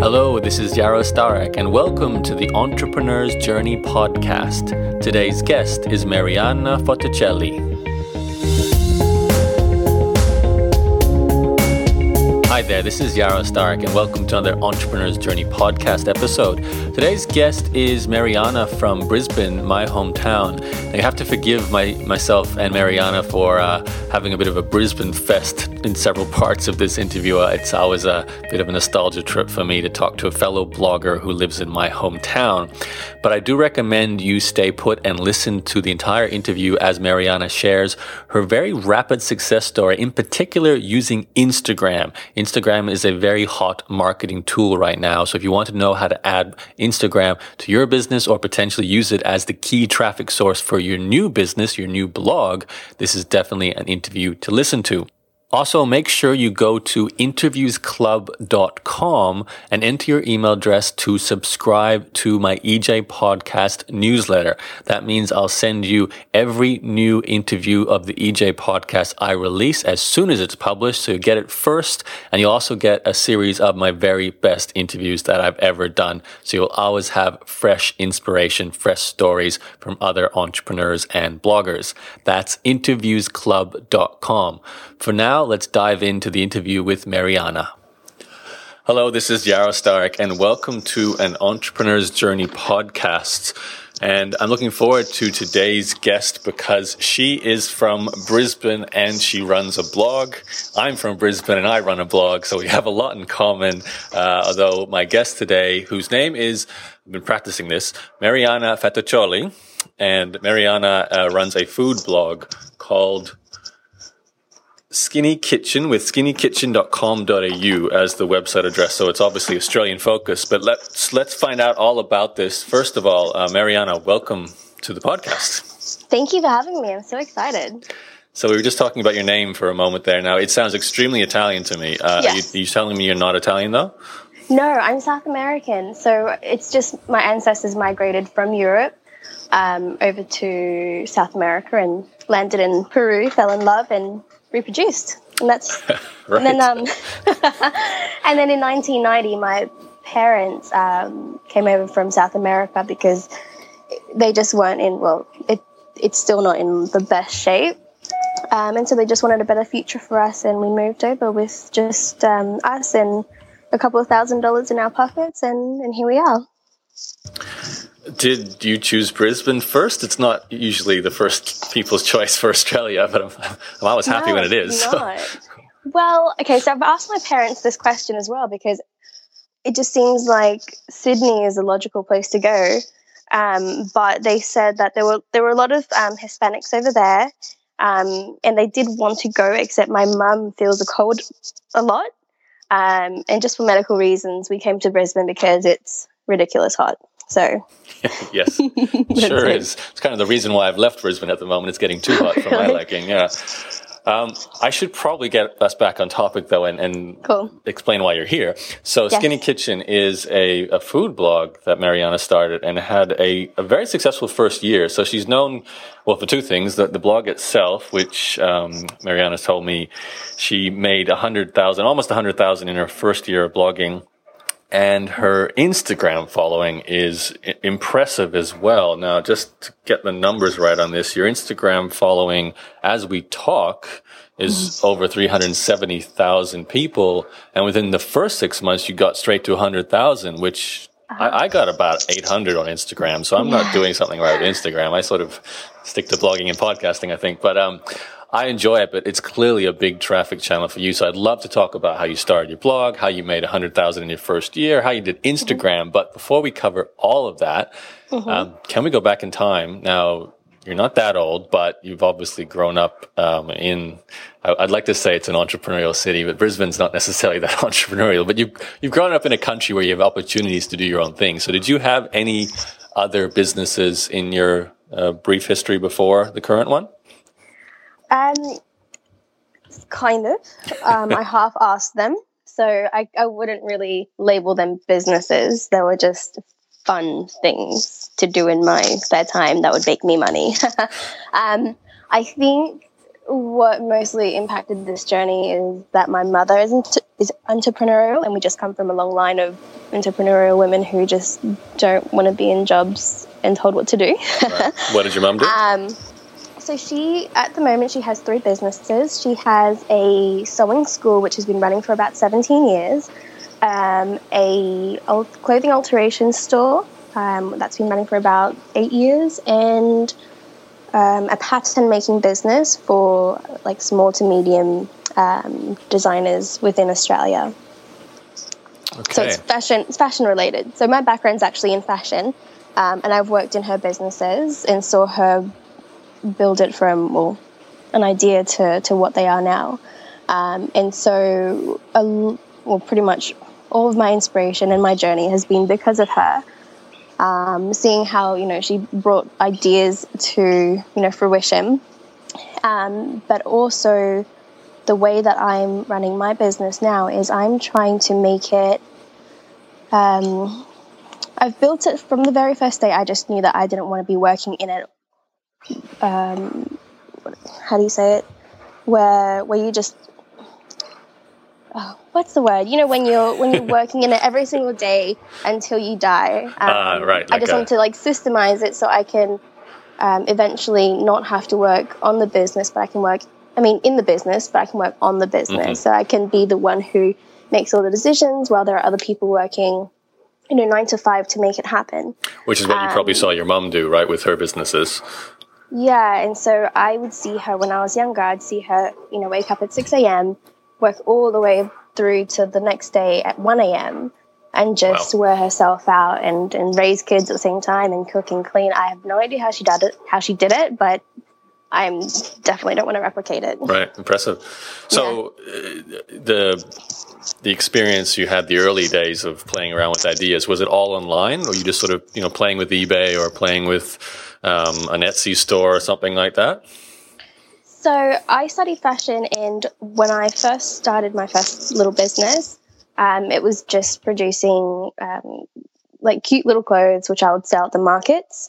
Hello, this is Yaro Starak, and welcome to the Entrepreneur's Journey podcast. Today's guest is Mariana Fataccioli. Hi there, this is Yaro Starak, and welcome to another Entrepreneur's Journey podcast episode. Today's guest is Mariana from Brisbane, my hometown. You have to forgive my, myself and Mariana for uh, having a bit of a Brisbane fest in several parts of this interview. Uh, it's always a bit of a nostalgia trip for me to talk to a fellow blogger who lives in my hometown. But I do recommend you stay put and listen to the entire interview as Mariana shares her very rapid success story, in particular using Instagram. Instagram is a very hot marketing tool right now. So if you want to know how to add Instagram to your business or potentially use it as the key traffic source for your new business, your new blog, this is definitely an interview to listen to. Also, make sure you go to interviewsclub.com and enter your email address to subscribe to my EJ podcast newsletter. That means I'll send you every new interview of the EJ podcast I release as soon as it's published. So you get it first, and you'll also get a series of my very best interviews that I've ever done. So you'll always have fresh inspiration, fresh stories from other entrepreneurs and bloggers. That's interviewsclub.com. For now, now let's dive into the interview with Mariana. Hello, this is Yaro Starak, and welcome to an Entrepreneur's Journey podcast. And I'm looking forward to today's guest because she is from Brisbane and she runs a blog. I'm from Brisbane and I run a blog, so we have a lot in common. Uh, although my guest today, whose name is, I've been practicing this, Mariana Fataccioli, and Mariana uh, runs a food blog called Skinny Kitchen with skinnykitchen.com.au as the website address. So it's obviously Australian focused, but let's, let's find out all about this. First of all, uh, Mariana, welcome to the podcast. Thank you for having me. I'm so excited. So we were just talking about your name for a moment there. Now it sounds extremely Italian to me. Uh, yes. are, you, are you telling me you're not Italian though? No, I'm South American. So it's just my ancestors migrated from Europe um, over to South America and landed in Peru, fell in love, and reproduced. And that's right. and then um, and then in 1990, my parents um, came over from South America because they just weren't in well, it it's still not in the best shape. Um, and so they just wanted a better future for us, and we moved over with just um, us and a couple of thousand dollars in our pockets, and, and here we are. Did you choose Brisbane first? It's not usually the first people's choice for Australia, but I'm, I'm always happy no, when it is. well, okay, so I've asked my parents this question as well because it just seems like Sydney is a logical place to go. Um, but they said that there were there were a lot of um, Hispanics over there, um, and they did want to go. Except my mum feels a cold a lot, um, and just for medical reasons, we came to Brisbane because it's ridiculous hot. So, yes, sure it. is. It's kind of the reason why I've left Brisbane at the moment. It's getting too hot for my liking. Yeah. Um, I should probably get us back on topic though and, and cool. explain why you're here. So yes. Skinny Kitchen is a, a, food blog that Mariana started and had a, a, very successful first year. So she's known, well, for two things. The, the blog itself, which um, Mariana told me she made a hundred thousand, almost a hundred thousand in her first year of blogging and her Instagram following is impressive as well. Now, just to get the numbers right on this, your Instagram following as we talk is over 370,000 people. And within the first six months, you got straight to 100,000, which I, uh-huh. I, got about 800 on Instagram. So I'm yeah. not doing something right with Instagram. I sort of stick to blogging and podcasting, I think. But, um, I enjoy it, but it's clearly a big traffic channel for you. So I'd love to talk about how you started your blog, how you made a hundred thousand in your first year, how you did Instagram. Mm-hmm. But before we cover all of that, mm-hmm. um, can we go back in time? Now, you're not that old, but you've obviously grown up um, in. I'd like to say it's an entrepreneurial city, but Brisbane's not necessarily that entrepreneurial. But you've you've grown up in a country where you have opportunities to do your own thing. So, did you have any other businesses in your uh, brief history before the current one? Um, kind of. Um, I half asked them. So I, I wouldn't really label them businesses. They were just fun things to do in my spare time that would make me money. um, I think what mostly impacted this journey is that my mother is, is entrepreneurial, and we just come from a long line of entrepreneurial women who just don't want to be in jobs and told what to do. right. What did your mum do? Um, so she, at the moment, she has three businesses. She has a sewing school, which has been running for about 17 years, um, a clothing alteration store um, that's been running for about eight years, and um, a pattern making business for like small to medium um, designers within Australia. Okay. So it's fashion, it's fashion related. So my background's actually in fashion, um, and I've worked in her businesses and saw her build it from well, an idea to to what they are now. Um, and so, a, well, pretty much all of my inspiration and my journey has been because of her um, seeing how you know she brought ideas to you know fruition, um, but also the way that I'm running my business now is I'm trying to make it. Um, I've built it from the very first day. I just knew that I didn't want to be working in it. Um, how do you say it? Where where you just oh, what's the word? You know, when you're when you're working in it every single day until you die. Um, uh, right. I just want to like systemize it so I can um, eventually not have to work on the business, but I can work. I mean, in the business, but I can work on the business. Mm-hmm. So I can be the one who makes all the decisions while there are other people working you know, nine to five to make it happen. Which is what um, you probably um, saw your mum do, right, with her businesses. Yeah, and so I would see her when I was younger. I'd see her, you know, wake up at six a.m., work all the way through to the next day at 1 a.m. and just wow. wear herself out and, and raise kids at the same time and cook and clean. I have no idea how she did it, how she did it, but I'm definitely don't want to replicate it. Right, impressive. So yeah. uh, the the experience you had the early days of playing around with ideas was it all online, or you just sort of you know playing with eBay or playing with um, an Etsy store or something like that? So I studied fashion, and when I first started my first little business, um, it was just producing um, like cute little clothes, which I would sell at the markets,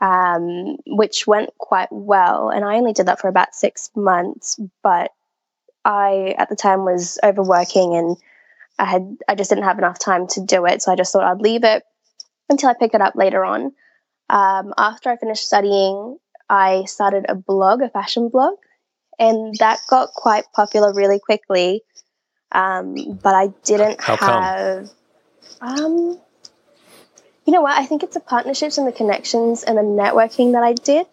um, which went quite well. And I only did that for about six months, but I at the time was overworking and I had I just didn't have enough time to do it, so I just thought I'd leave it until I pick it up later on. Um, after I finished studying, I started a blog, a fashion blog, and that got quite popular really quickly. Um, but I didn't How have. Um, you know what? I think it's the partnerships and the connections and the networking that I did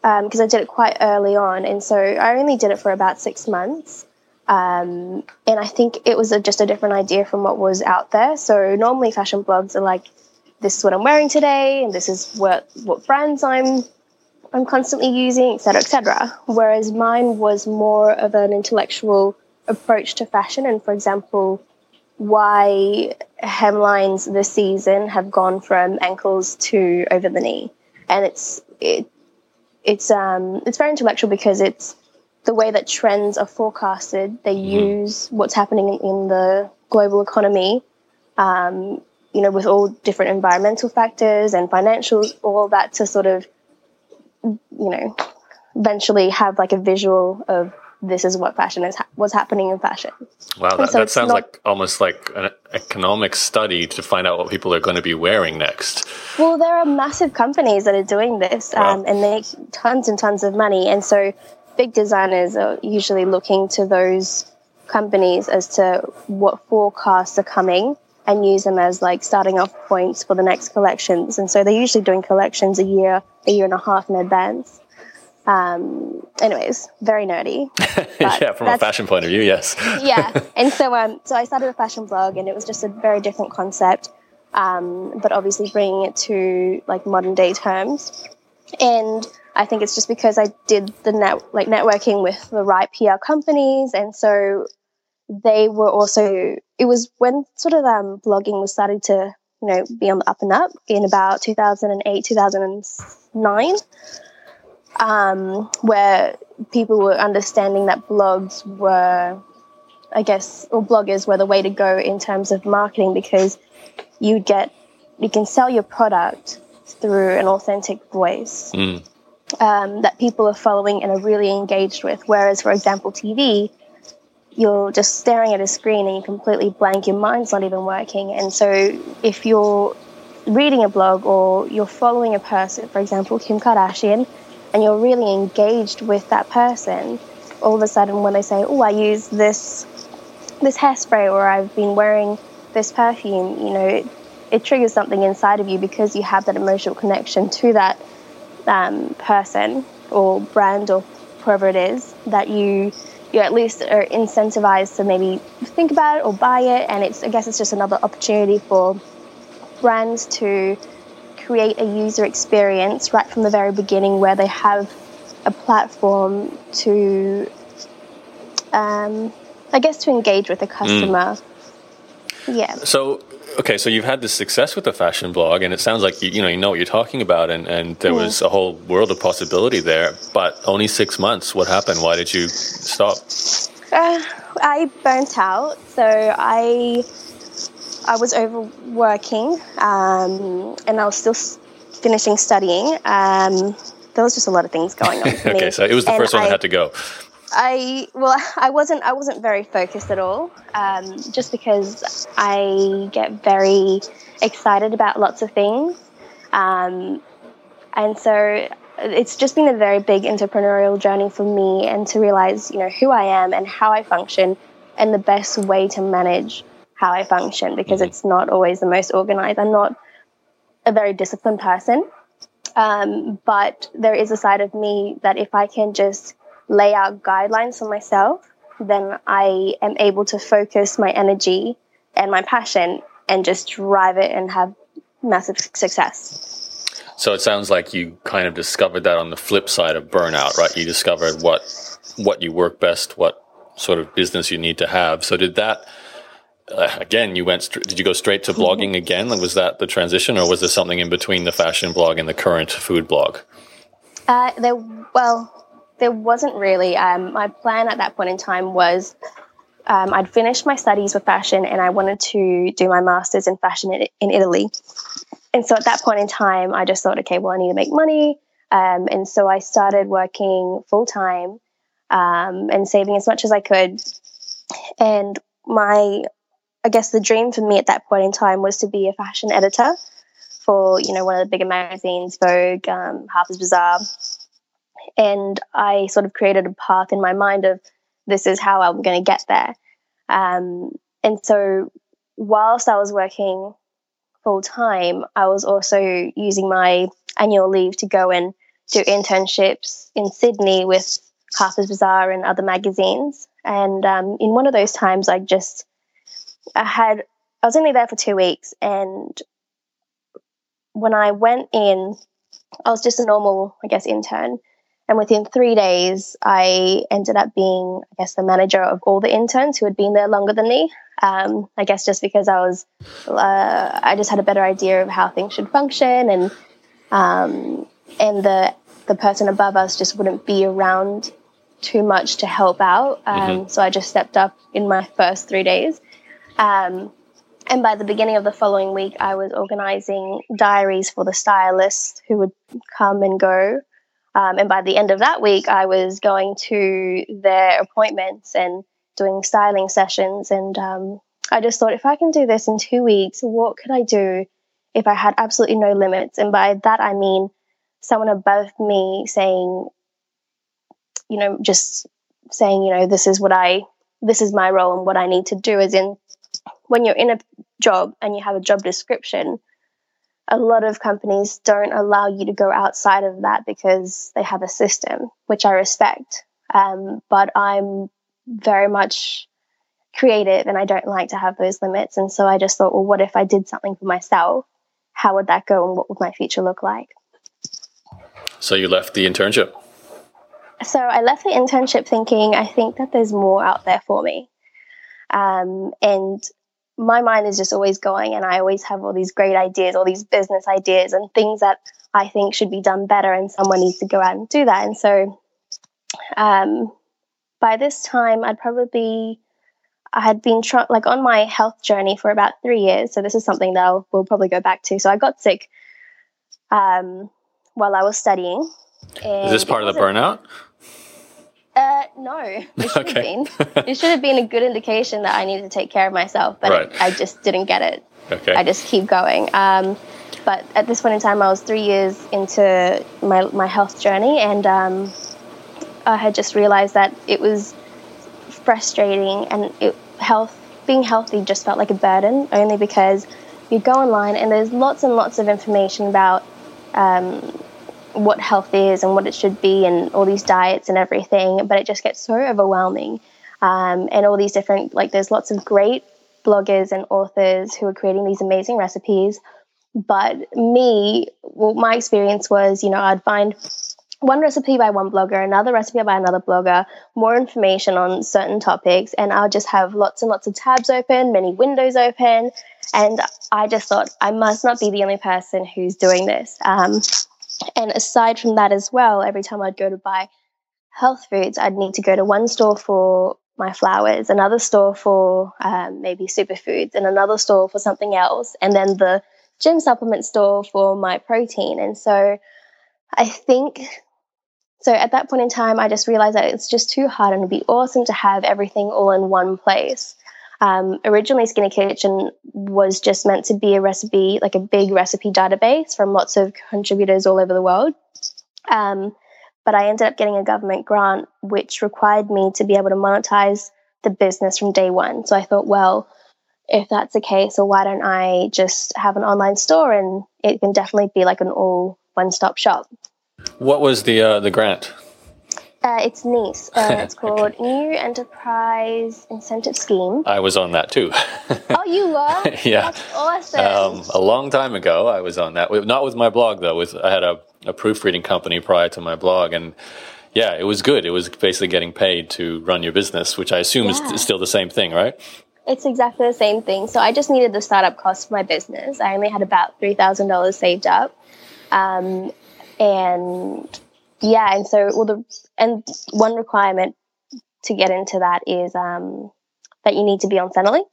because um, I did it quite early on, and so I only did it for about six months. Um, and I think it was a, just a different idea from what was out there. So normally fashion blogs are like, this is what I'm wearing today, and this is what what brands I'm I'm constantly using, etc., etc. Whereas mine was more of an intellectual approach to fashion, and for example, why hemlines this season have gone from ankles to over the knee, and it's it, it's um it's very intellectual because it's the way that trends are forecasted. They mm-hmm. use what's happening in the global economy, um, you know, with all different environmental factors and financials, all that to sort of you know, eventually have like a visual of this is what fashion is, ha- what's happening in fashion. Wow, that, so that sounds not, like almost like an economic study to find out what people are going to be wearing next. Well, there are massive companies that are doing this wow. um, and make tons and tons of money. And so big designers are usually looking to those companies as to what forecasts are coming and use them as like starting off points for the next collections. And so they're usually doing collections a year, a year and a half in advance. Um, anyways, very nerdy. yeah, from a fashion point of view, yes. yeah, and so um, so I started a fashion blog, and it was just a very different concept, um, but obviously bringing it to like modern day terms. And I think it's just because I did the net like networking with the right PR companies, and so they were also it was when sort of um, blogging was starting to you know be on the up and up in about 2008 2009 um, where people were understanding that blogs were i guess or bloggers were the way to go in terms of marketing because you get you can sell your product through an authentic voice mm. um, that people are following and are really engaged with. Whereas, for example, TV, you're just staring at a screen and you completely blank, your mind's not even working. And so, if you're reading a blog or you're following a person, for example, Kim Kardashian, and you're really engaged with that person, all of a sudden when they say, "Oh, I use this this hairspray," or "I've been wearing this perfume," you know, it, it triggers something inside of you because you have that emotional connection to that um, person or brand or whoever it is that you you at least are incentivized to maybe think about it or buy it. And it's i guess it's just another opportunity for brands to create a user experience right from the very beginning where they have a platform to um, i guess to engage with the customer. Mm. yeah. So okay, so you've had this success with the fashion blog, and it sounds like you, you know you know what you're talking about, and, and there mm. was a whole world of possibility there. But only six months. What happened? Why did you stop? Uh, I burnt out. So I I was overworking, um, and I was still finishing studying. Um, there was just a lot of things going on. okay, so it was the and first one I, that had to go. I well, I wasn't I wasn't very focused at all, um, just because I get very excited about lots of things, um, and so it's just been a very big entrepreneurial journey for me, and to realize you know who I am and how I function, and the best way to manage how I function because mm-hmm. it's not always the most organized. I'm not a very disciplined person, um, but there is a side of me that if I can just lay out guidelines for myself, then I am able to focus my energy and my passion and just drive it and have massive success. So it sounds like you kind of discovered that on the flip side of burnout, right? You discovered what what you work best, what sort of business you need to have. So did that uh, again? You went. Did you go straight to blogging again? Was that the transition, or was there something in between the fashion blog and the current food blog? Uh, there, well, there wasn't really. Um, my plan at that point in time was um, I'd finished my studies with fashion and I wanted to do my master's in fashion in, in, Italy. And so at that point in time, I just thought, okay, well, I need to make money. Um, and so I started working full time um, and saving as much as I could. And my, I guess the dream for me at that point in time was to be a fashion editor for, you know, one of the bigger magazines, Vogue, um, Harper's Bazaar. And I sort of created a path in my mind of this is how I'm going to get there. Um, and so, whilst I was working full time, I was also using my annual leave to go and do internships in Sydney with Harper's Bazaar and other magazines. And um, in one of those times, I just I had I was only there for two weeks, and when I went in, I was just a normal, I guess, intern. And within three days, I ended up being, I guess, the manager of all the interns who had been there longer than me. Um, I guess just because I was, uh, I just had a better idea of how things should function, and um, and the the person above us just wouldn't be around too much to help out. Um, mm-hmm. So I just stepped up in my first three days. Um, and by the beginning of the following week, I was organizing diaries for the stylists who would come and go. Um, and by the end of that week, I was going to their appointments and doing styling sessions. And um, I just thought, if I can do this in two weeks, what could I do if I had absolutely no limits? And by that, I mean someone above me saying, you know, just saying, you know, this is what I, this is my role and what I need to do, as in when you're in a job and you have a job description, a lot of companies don't allow you to go outside of that because they have a system, which I respect. Um, but I'm very much creative and I don't like to have those limits. And so I just thought, well, what if I did something for myself? How would that go and what would my future look like? So you left the internship? So I left the internship thinking, I think that there's more out there for me. Um, and my mind is just always going and I always have all these great ideas, all these business ideas and things that I think should be done better and someone needs to go out and do that. And so um, by this time I'd probably I had been try- like on my health journey for about three years. So this is something that I'll, we'll probably go back to. So I got sick um, while I was studying Is this part of the burnout? Uh, no, it should okay. have been. it should have been a good indication that I needed to take care of myself, but right. it, I just didn't get it. Okay. I just keep going. Um, but at this point in time, I was three years into my my health journey, and um, I had just realized that it was frustrating, and it, health being healthy just felt like a burden, only because you go online and there's lots and lots of information about um, what health is and what it should be and all these diets and everything, but it just gets so overwhelming. Um, and all these different, like, there's lots of great bloggers and authors who are creating these amazing recipes. But me, well, my experience was, you know, I'd find one recipe by one blogger, another recipe by another blogger, more information on certain topics, and I'll just have lots and lots of tabs open, many windows open. And I just thought I must not be the only person who's doing this. Um, and aside from that as well, every time I'd go to buy health foods, I'd need to go to one store for my flowers, another store for um, maybe superfoods, and another store for something else, and then the gym supplement store for my protein. And so I think so at that point in time, I just realized that it's just too hard and it'd be awesome to have everything all in one place. Um, originally, Skinny Kitchen was just meant to be a recipe, like a big recipe database from lots of contributors all over the world. Um, but I ended up getting a government grant, which required me to be able to monetize the business from day one. So I thought, well, if that's the case, well, why don't I just have an online store and it can definitely be like an all one stop shop. What was the uh, the grant? Uh, it's NEIS. Uh, it's called okay. New Enterprise Incentive Scheme. I was on that too. oh, you were? yeah. That's awesome. Um, a long time ago, I was on that. Not with my blog though. With I had a, a proofreading company prior to my blog, and yeah, it was good. It was basically getting paid to run your business, which I assume yeah. is still the same thing, right? It's exactly the same thing. So I just needed the startup cost for my business. I only had about three thousand dollars saved up, um, and yeah, and so well the and one requirement to get into that is um, that you need to be on Centrelink.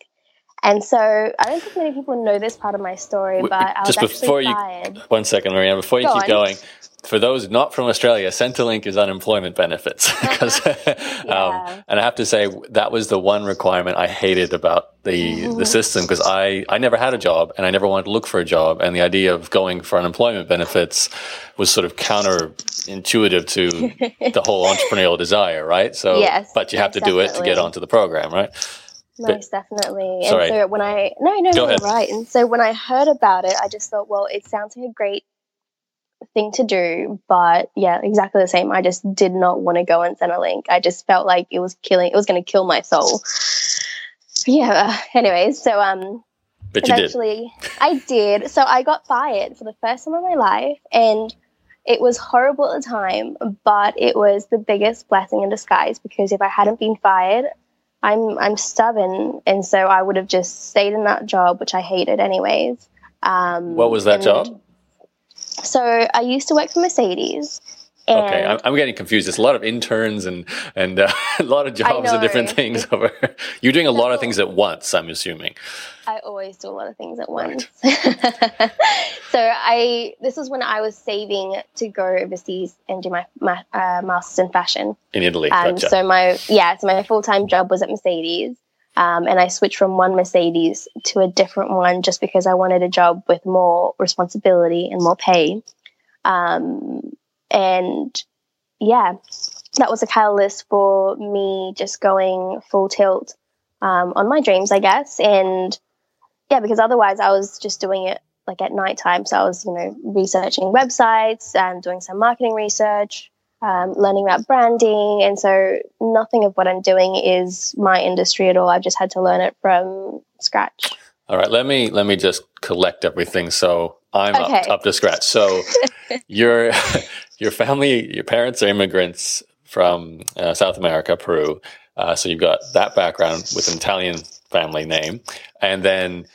And so I don't think many people know this part of my story, but I was just before you fired. one second, Marianne, before you Go keep on. going, for those not from Australia, Centrelink is unemployment benefits. Because, yeah. um, and I have to say that was the one requirement I hated about the mm-hmm. the system because I I never had a job and I never wanted to look for a job, and the idea of going for unemployment benefits was sort of counterintuitive to the whole entrepreneurial desire, right? So, yes, but you have to do it to get onto the program, right? Most definitely. Sorry. And so when I no no no right, and so when I heard about it, I just thought, well, it sounds like a great thing to do, but yeah, exactly the same. I just did not want to go on Centrelink. I just felt like it was killing. It was going to kill my soul. Yeah. Anyways, so um, but eventually I did. So I got fired for the first time in my life, and it was horrible at the time, but it was the biggest blessing in disguise because if I hadn't been fired, I'm I'm stubborn, and so I would have just stayed in that job, which I hated anyways. Um, what was that job? So I used to work for Mercedes. Okay, I'm, I'm, getting confused. There's a lot of interns and and uh, a lot of jobs and different things over. You're doing a lot of things at once. I'm assuming. I always do a lot of things at once. Right. so I this was when I was saving to go overseas and do my, my uh, masters in fashion in Italy. Um, gotcha. So my yeah, so my full time job was at Mercedes. Um, and I switched from one Mercedes to a different one just because I wanted a job with more responsibility and more pay. Um, and yeah, that was a catalyst for me just going full tilt um, on my dreams, I guess. And yeah, because otherwise I was just doing it like at nighttime. So I was, you know, researching websites and doing some marketing research, um, learning about branding. And so nothing of what I'm doing is my industry at all. I've just had to learn it from scratch. All right, let me let me just collect everything so I'm okay. up, up to scratch. So your your family, your parents are immigrants from uh, South America, Peru. Uh, so you've got that background with an Italian family name, and then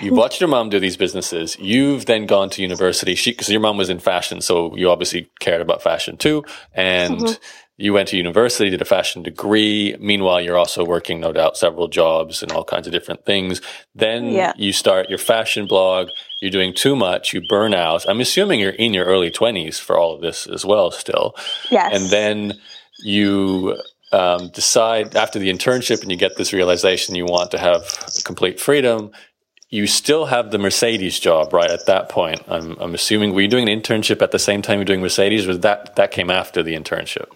you watched your mom do these businesses. You've then gone to university. She, because your mom was in fashion, so you obviously cared about fashion too. And mm-hmm. You went to university, did a fashion degree. Meanwhile, you're also working, no doubt, several jobs and all kinds of different things. Then yeah. you start your fashion blog. You're doing too much. You burn out. I'm assuming you're in your early 20s for all of this as well, still. Yes. And then you um, decide after the internship and you get this realization you want to have complete freedom. You still have the Mercedes job, right? At that point, I'm, I'm assuming were you doing an internship at the same time you're doing Mercedes, or that that came after the internship?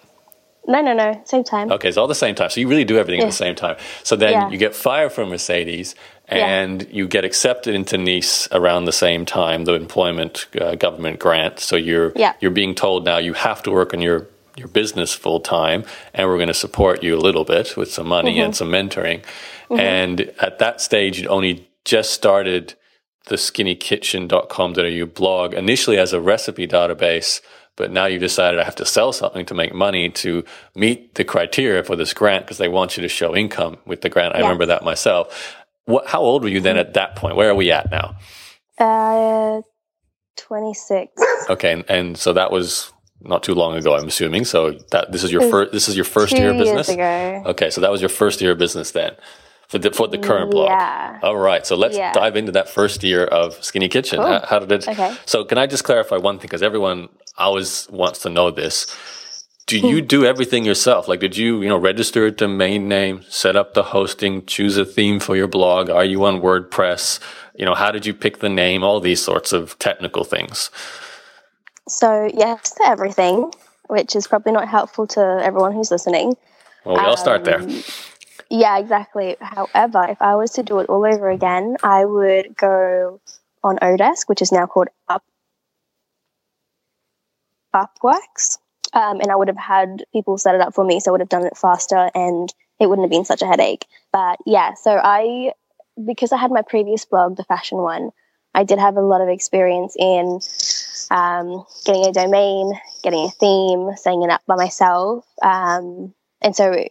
No, no, no. Same time. Okay, it's all the same time. So you really do everything yeah. at the same time. So then yeah. you get fired from Mercedes and yeah. you get accepted into NEIS around the same time, the employment uh, government grant. So you're you're being told now you have to work on your your business full time and we're going to support you a little bit with some money mm-hmm. and some mentoring. Mm-hmm. And at that stage you only just started the skinnykitchen.com.au blog initially as a recipe database but now you decided I have to sell something to make money to meet the criteria for this grant because they want you to show income with the grant. I remember that myself. What, how old were you then at that point? Where are we at now? Uh, 26. Okay. And, and so that was not too long ago, I'm assuming. So that this is your first, this is your first year of business. Ago. Okay. So that was your first year of business then for the, for the current blog. Yeah. All right. So let's yeah. dive into that first year of Skinny Kitchen. Cool. How, how, did it? Okay. So can I just clarify one thing? Because everyone always wants to know this. Do you do everything yourself? Like, did you, you know, register a domain name, set up the hosting, choose a theme for your blog? Are you on WordPress? You know, how did you pick the name? All these sorts of technical things. So, yes, everything, which is probably not helpful to everyone who's listening. Well, we um, all start there. Yeah, exactly. However, if I was to do it all over again, I would go on oDesk, which is now called Up Upworks, um, and I would have had people set it up for me, so I would have done it faster, and it wouldn't have been such a headache. But yeah, so I because I had my previous blog, the fashion one, I did have a lot of experience in um, getting a domain, getting a theme, setting it up by myself. Um, and so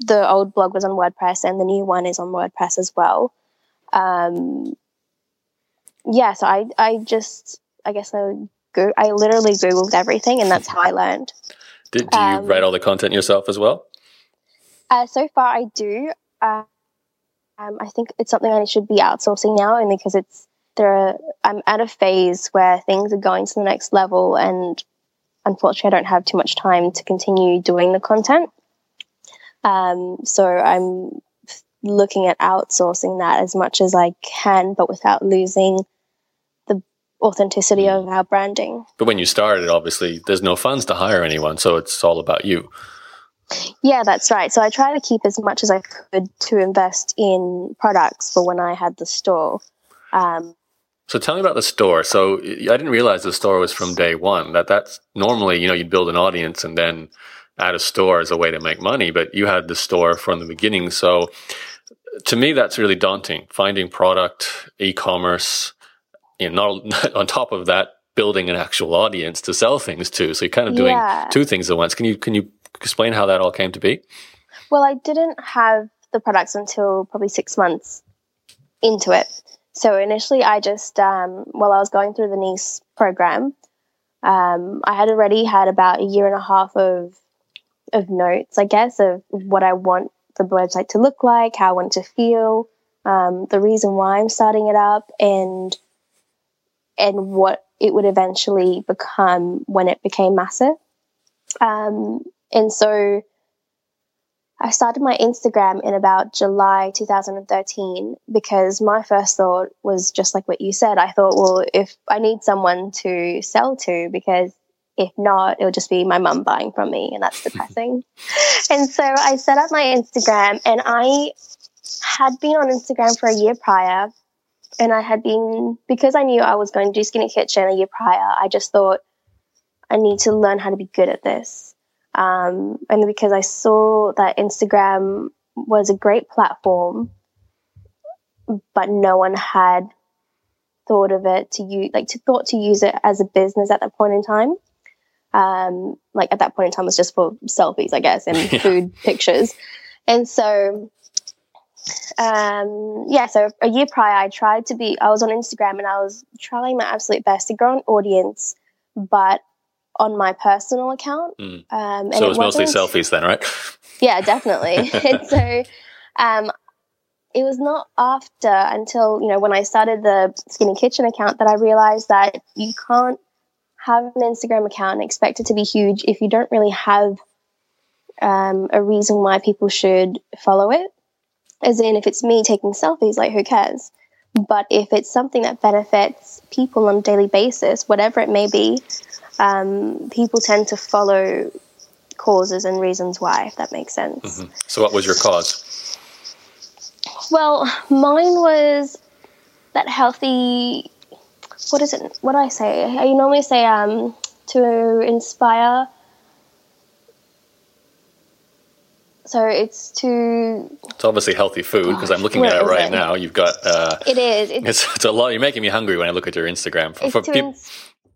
the old blog was on WordPress and the new one is on WordPress as well. Um, yeah, so I, I just, I guess I, go, I literally Googled everything and that's how I learned. Did, do you um, write all the content yourself as well? Uh, so far, I do. Uh, um, I think it's something I should be outsourcing now, and because it's there. Are, I'm at a phase where things are going to the next level, and unfortunately, I don't have too much time to continue doing the content. Um, so I'm looking at outsourcing that as much as I can, but without losing the authenticity mm. of our branding. But when you started, obviously, there's no funds to hire anyone, so it's all about you. Yeah, that's right. So I try to keep as much as I could to invest in products for when I had the store. Um, so tell me about the store. So I didn't realize the store was from day one. That that's normally you know you'd build an audience and then at a store as a way to make money, but you had the store from the beginning. So to me, that's really daunting. Finding product, e-commerce, you know, not, on top of that, building an actual audience to sell things to. So you're kind of doing yeah. two things at once. Can you can you explain how that all came to be? Well, I didn't have the products until probably six months into it. So initially, I just um, while I was going through the NEIS program, um, I had already had about a year and a half of of notes, I guess, of what I want the website to look like, how I want it to feel, um, the reason why I'm starting it up, and and what it would eventually become when it became massive. Um, and so I started my Instagram in about July 2013 because my first thought was just like what you said. I thought, well, if I need someone to sell to, because if not, it'll just be my mum buying from me, and that's depressing. and so I set up my Instagram, and I had been on Instagram for a year prior, and I had been because I knew I was going to do Skinny Kitchen a year prior. I just thought I need to learn how to be good at this, um, and because I saw that Instagram was a great platform, but no one had thought of it to use like to thought to use it as a business at that point in time um, like at that point in time was just for selfies, I guess, and yeah. food pictures. And so, um, yeah, so a year prior, I tried to be, I was on Instagram and I was trying my absolute best to grow an audience, but on my personal account. Mm. Um, so it was mostly selfies then, right? Yeah, definitely. and so um, it was not after until, you know, when I started the Skinny Kitchen account that I realized that you can't have an Instagram account and expect it to be huge if you don't really have um, a reason why people should follow it. As in, if it's me taking selfies, like who cares? But if it's something that benefits people on a daily basis, whatever it may be, um, people tend to follow causes and reasons why, if that makes sense. Mm-hmm. So, what was your cause? Well, mine was that healthy. What is it? What do I say? I normally say um, to inspire. So it's to. It's obviously healthy food because I'm looking at it right it? now. You've got. Uh, it is. It's, it's, it's, a lot. You're making me hungry when I look at your Instagram. For, for people,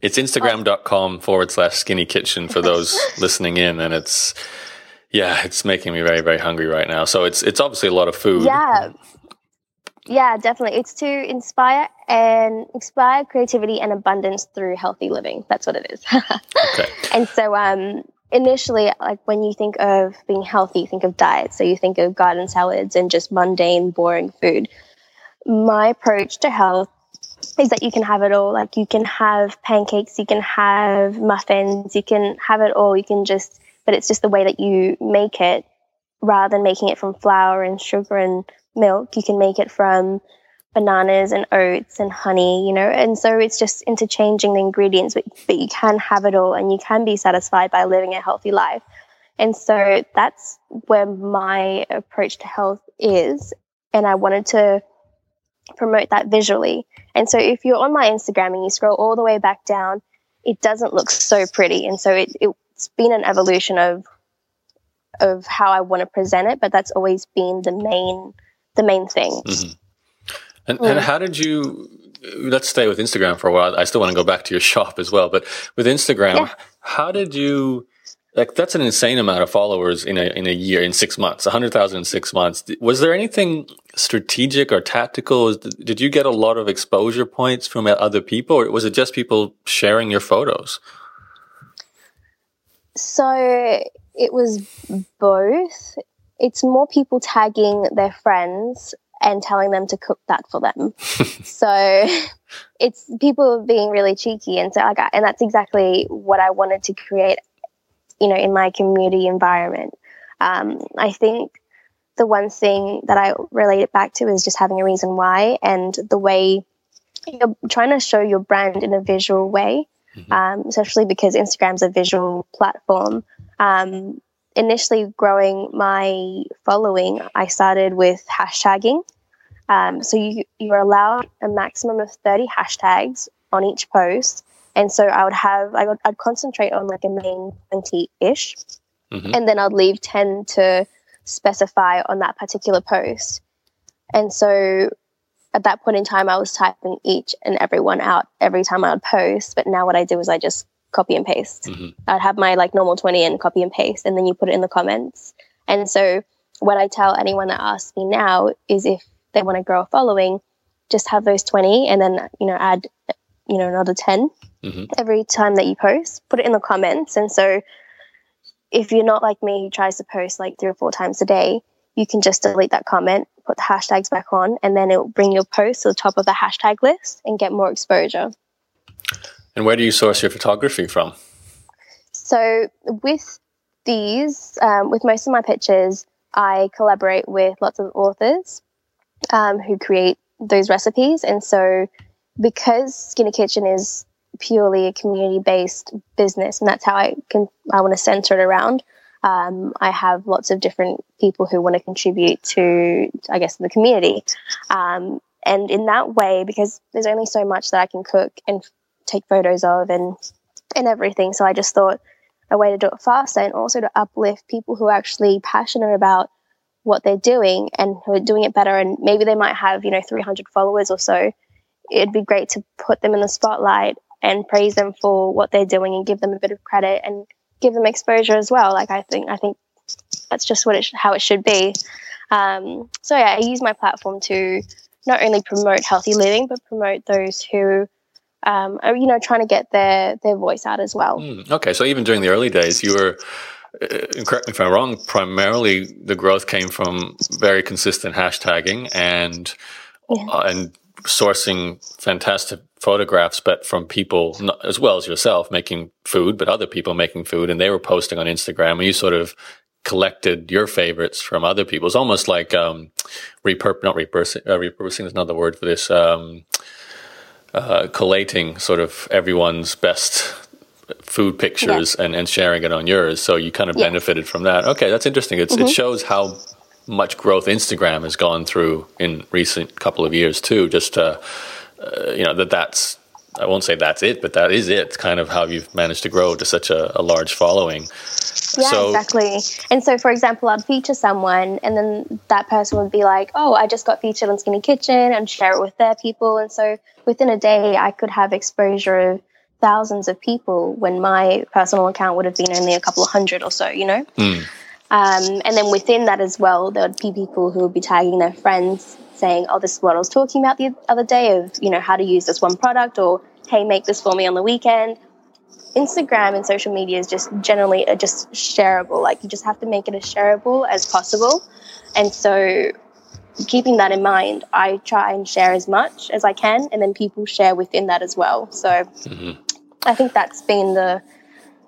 it's Instagram.com forward slash skinny kitchen for those listening in. And it's, yeah, it's making me very, very hungry right now. So it's, it's obviously a lot of food. Yeah. Yeah, definitely. It's to inspire and inspire creativity and abundance through healthy living. That's what it is. okay. And so, um, initially, like when you think of being healthy, think of diet. So you think of garden salads and just mundane, boring food. My approach to health is that you can have it all. Like you can have pancakes, you can have muffins, you can have it all. You can just, but it's just the way that you make it rather than making it from flour and sugar and milk. You can make it from bananas and oats and honey, you know, and so it's just interchanging the ingredients, but, but you can have it all and you can be satisfied by living a healthy life. And so that's where my approach to health is. And I wanted to promote that visually. And so if you're on my Instagram and you scroll all the way back down, it doesn't look so pretty. And so it, it's been an evolution of of how I want to present it, but that's always been the main the main thing. Mm-hmm. And, and how did you? Let's stay with Instagram for a while. I still want to go back to your shop as well, but with Instagram, yeah. how did you? like that's an insane amount of followers in a in a year in six months 100000 in six months was there anything strategic or tactical did you get a lot of exposure points from other people or was it just people sharing your photos so it was both it's more people tagging their friends and telling them to cook that for them so it's people being really cheeky and so like and that's exactly what i wanted to create you know, in my community environment. Um, I think the one thing that I relate it back to is just having a reason why and the way you're trying to show your brand in a visual way, mm-hmm. um, especially because Instagram's a visual platform. Um, initially, growing my following, I started with hashtagging. Um, so you you're allowed a maximum of 30 hashtags on each post and so I would have, I would, I'd concentrate on like a main 20 ish. Mm-hmm. And then I'd leave 10 to specify on that particular post. And so at that point in time, I was typing each and every one out every time I would post. But now what I do is I just copy and paste. Mm-hmm. I'd have my like normal 20 and copy and paste, and then you put it in the comments. And so what I tell anyone that asks me now is if they want to grow a following, just have those 20 and then, you know, add, you know, another 10 mm-hmm. every time that you post. Put it in the comments. And so if you're not like me who tries to post like three or four times a day, you can just delete that comment, put the hashtags back on, and then it will bring your post to the top of the hashtag list and get more exposure. And where do you source your photography from? So, with these, um, with most of my pictures, I collaborate with lots of authors um, who create those recipes. And so, because Skinny Kitchen is purely a community based business, and that's how I can I want to center it around. Um, I have lots of different people who want to contribute to, I guess, the community, um, and in that way, because there's only so much that I can cook and take photos of and and everything. So I just thought a way to do it faster and also to uplift people who are actually passionate about what they're doing and who are doing it better. And maybe they might have, you know, 300 followers or so. It'd be great to put them in the spotlight and praise them for what they're doing and give them a bit of credit and give them exposure as well. Like I think I think that's just what it sh- how it should be. Um, so yeah, I use my platform to not only promote healthy living but promote those who um, are, you know, trying to get their their voice out as well. Mm, okay, so even during the early days, you were. Uh, correct me if I'm wrong. Primarily, the growth came from very consistent hashtagging and yeah. uh, and sourcing fantastic photographs, but from people not, as well as yourself making food, but other people making food, and they were posting on Instagram, and you sort of collected your favorites from other people. It's almost like um, repurp, not repurposing. Uh, repurposing is another word for this. Um, uh, collating sort of everyone's best food pictures yeah. and, and sharing it on yours. So you kind of yeah. benefited from that. Okay, that's interesting. Mm-hmm. It shows how much growth Instagram has gone through in recent couple of years too. Just uh, uh, you know that that's I won't say that's it, but that is it. Kind of how you've managed to grow to such a, a large following. Yeah, so, exactly. And so, for example, I'd feature someone, and then that person would be like, "Oh, I just got featured on Skinny Kitchen," and share it with their people. And so, within a day, I could have exposure of thousands of people when my personal account would have been only a couple of hundred or so. You know. Mm. Um, and then within that as well, there would be people who would be tagging their friends saying, "Oh, this is what I was talking about the other day of you know how to use this one product," or "Hey, make this for me on the weekend." Instagram and social media is just generally uh, just shareable. Like you just have to make it as shareable as possible. And so keeping that in mind, I try and share as much as I can and then people share within that as well. So mm-hmm. I think that's been the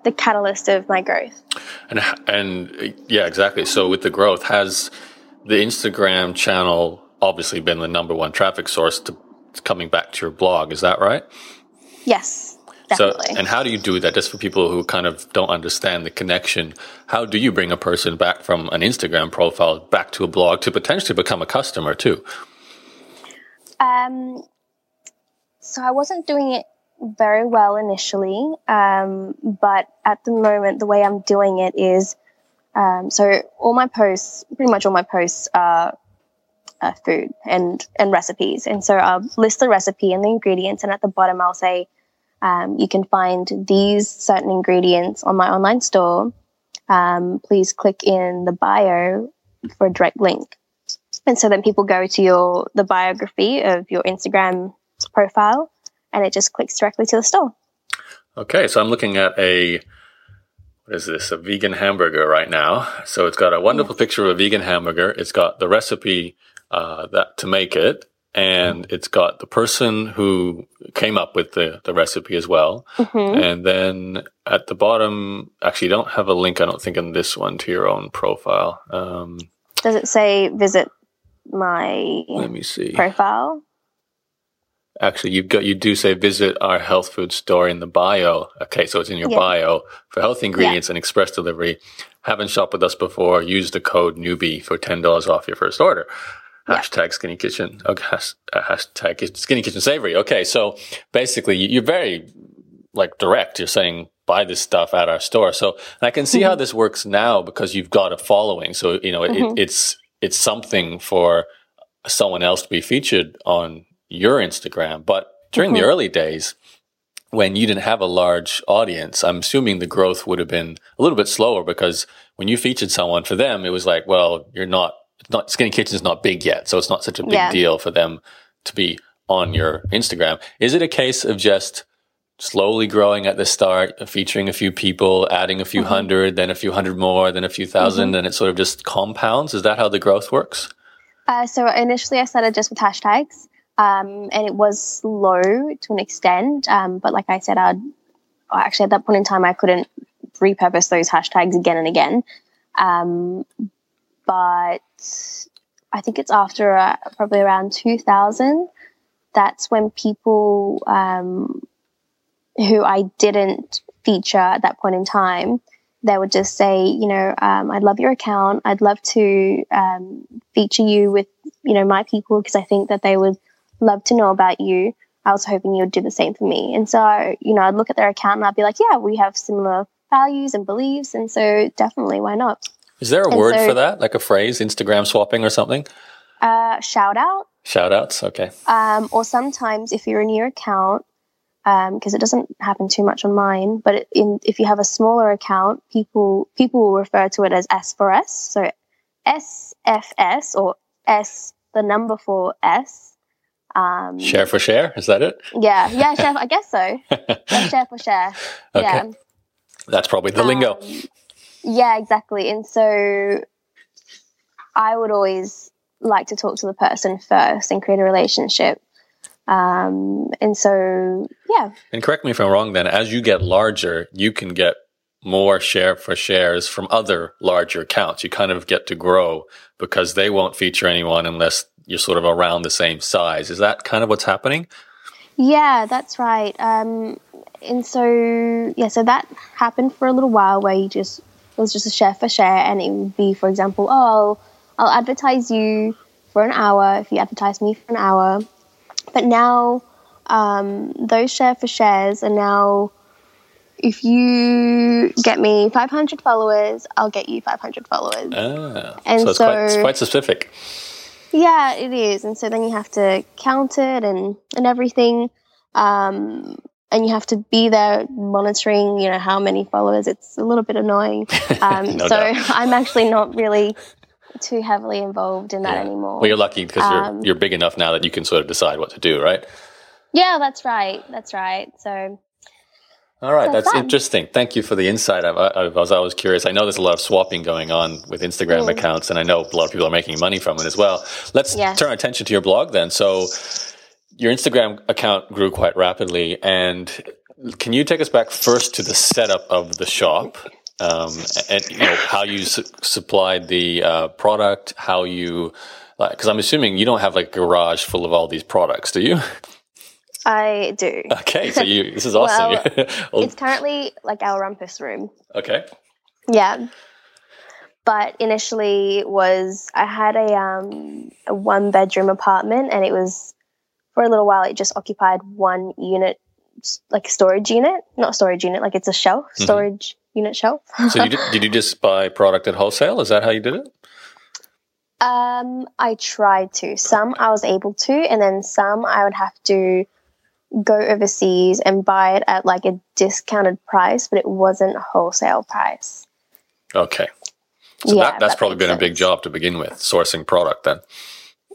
the catalyst of my growth. And and yeah, exactly. So with the growth has the Instagram channel obviously been the number one traffic source to coming back to your blog, is that right? Yes. Definitely. So, and how do you do that? Just for people who kind of don't understand the connection, how do you bring a person back from an Instagram profile back to a blog to potentially become a customer too? Um, so I wasn't doing it very well initially, um, but at the moment, the way I'm doing it is, um, so all my posts, pretty much all my posts are food and and recipes, and so I'll list the recipe and the ingredients, and at the bottom I'll say um, you can find these certain ingredients on my online store. Um, please click in the bio for a direct link. And so then people go to your the biography of your Instagram profile and it just clicks directly to the store. Okay, so I'm looking at a what is this? A vegan hamburger right now. So it's got a wonderful picture of a vegan hamburger. It's got the recipe uh, that to make it, and it's got the person who came up with the, the recipe as well. Mm-hmm. And then at the bottom, actually, you don't have a link, I don't think, in this one to your own profile. Um, Does it say visit my let me see profile? Actually, you've got you do say visit our health food store in the bio. Okay, so it's in your yeah. bio for healthy ingredients yeah. and express delivery. Haven't shopped with us before? Use the code newbie for ten dollars off your first order. Hashtag skinny kitchen. Okay. Uh, hashtag skinny kitchen savory. Okay. So basically you're very like direct. You're saying buy this stuff at our store. So I can see mm-hmm. how this works now because you've got a following. So, you know, mm-hmm. it, it's, it's something for someone else to be featured on your Instagram. But during mm-hmm. the early days, when you didn't have a large audience, I'm assuming the growth would have been a little bit slower because when you featured someone for them, it was like, well, you're not not Skinny Kitchen is not big yet, so it's not such a big yeah. deal for them to be on your Instagram. Is it a case of just slowly growing at the start, featuring a few people, adding a few mm-hmm. hundred, then a few hundred more, then a few 1000 mm-hmm. and it sort of just compounds? Is that how the growth works? Uh, so initially, I started just with hashtags, um, and it was slow to an extent. Um, but like I said, I'd actually at that point in time, I couldn't repurpose those hashtags again and again. Um, but I think it's after uh, probably around 2000. That's when people um, who I didn't feature at that point in time, they would just say, you know, um, I'd love your account. I'd love to um, feature you with, you know, my people because I think that they would love to know about you. I was hoping you would do the same for me. And so, you know, I'd look at their account and I'd be like, yeah, we have similar values and beliefs. And so definitely, why not? Is there a and word so, for that, like a phrase, Instagram swapping or something? Uh, shout out. Shout outs, okay. Um, or sometimes if you're a new account, because um, it doesn't happen too much on mine, but in, if you have a smaller account, people people will refer to it as S for S. So SFS or S, the number for S, Um, share for share, is that it? Yeah, yeah, share. I guess so. share for share. Okay. Yeah, that's probably the lingo. Um, yeah, exactly. And so I would always like to talk to the person first and create a relationship. Um, and so, yeah. And correct me if I'm wrong. Then, as you get larger, you can get more share for shares from other larger accounts. You kind of get to grow because they won't feature anyone unless you're sort of around the same size. Is that kind of what's happening? Yeah, that's right. Um, and so, yeah, so that happened for a little while where you just, it was just a share for share. And it would be, for example, oh, I'll, I'll advertise you for an hour if you advertise me for an hour. But now, um, those share for shares are now if you get me 500 followers, I'll get you 500 followers. Ah, and so it's, so, quite, it's quite specific. Yeah, it is. And so then you have to count it and, and everything. Um, and you have to be there monitoring, you know, how many followers. It's a little bit annoying. Um, no so doubt. I'm actually not really too heavily involved in that yeah. anymore. Well, you're lucky because um, you're, you're big enough now that you can sort of decide what to do, right? Yeah, that's right. That's right. So all right, that's interesting. Thank you for the insight. I, I, was always curious. I know there's a lot of swapping going on with Instagram mm. accounts, and I know a lot of people are making money from it as well. Let's yes. turn our attention to your blog then. So, your Instagram account grew quite rapidly, and can you take us back first to the setup of the shop, um, and you know how you su- supplied the uh, product, how you, because I'm assuming you don't have like a garage full of all these products, do you? I do. Okay, so you this is awesome. well, it's currently like our rumpus room. Okay. Yeah. But initially was I had a um a one bedroom apartment and it was for a little while it just occupied one unit like storage unit, not storage unit, like it's a shelf, mm-hmm. storage mm-hmm. unit shelf. so you did, did you just buy product at wholesale? Is that how you did it? Um, I tried to. Some I was able to, and then some I would have to go overseas and buy it at like a discounted price, but it wasn't wholesale price. Okay. So yeah, that, that's that probably been sense. a big job to begin with, sourcing product then.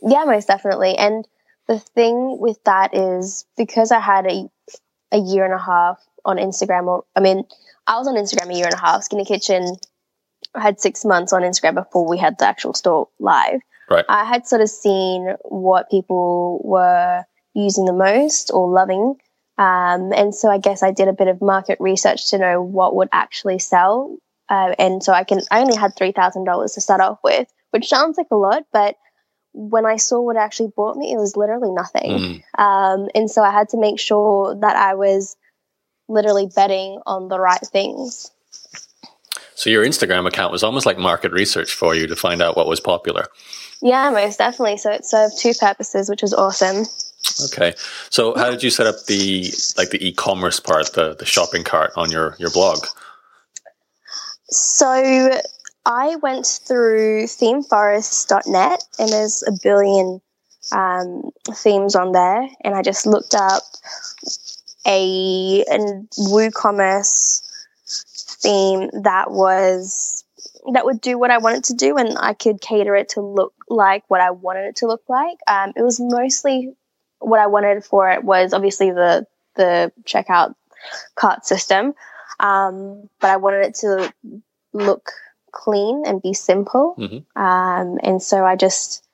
Yeah, most definitely. And the thing with that is because I had a a year and a half on Instagram or I mean, I was on Instagram a year and a half. Skinny Kitchen I had six months on Instagram before we had the actual store live. Right. I had sort of seen what people were using the most or loving. Um, and so I guess I did a bit of market research to know what would actually sell. Uh, and so I can I only had three thousand dollars to start off with, which sounds like a lot, but when I saw what actually bought me, it was literally nothing. Mm. Um, and so I had to make sure that I was literally betting on the right things. So your Instagram account was almost like market research for you to find out what was popular. Yeah, most definitely. So it served two purposes, which was awesome. Okay. So how did you set up the like the e-commerce part, the the shopping cart on your your blog? So I went through themeforest.net and there's a billion um, themes on there and I just looked up a, a WooCommerce theme that was that would do what I wanted to do and I could cater it to look like what I wanted it to look like. Um, it was mostly what I wanted for it was obviously the the checkout cart system, um, but I wanted it to look clean and be simple. Mm-hmm. Um, and so I just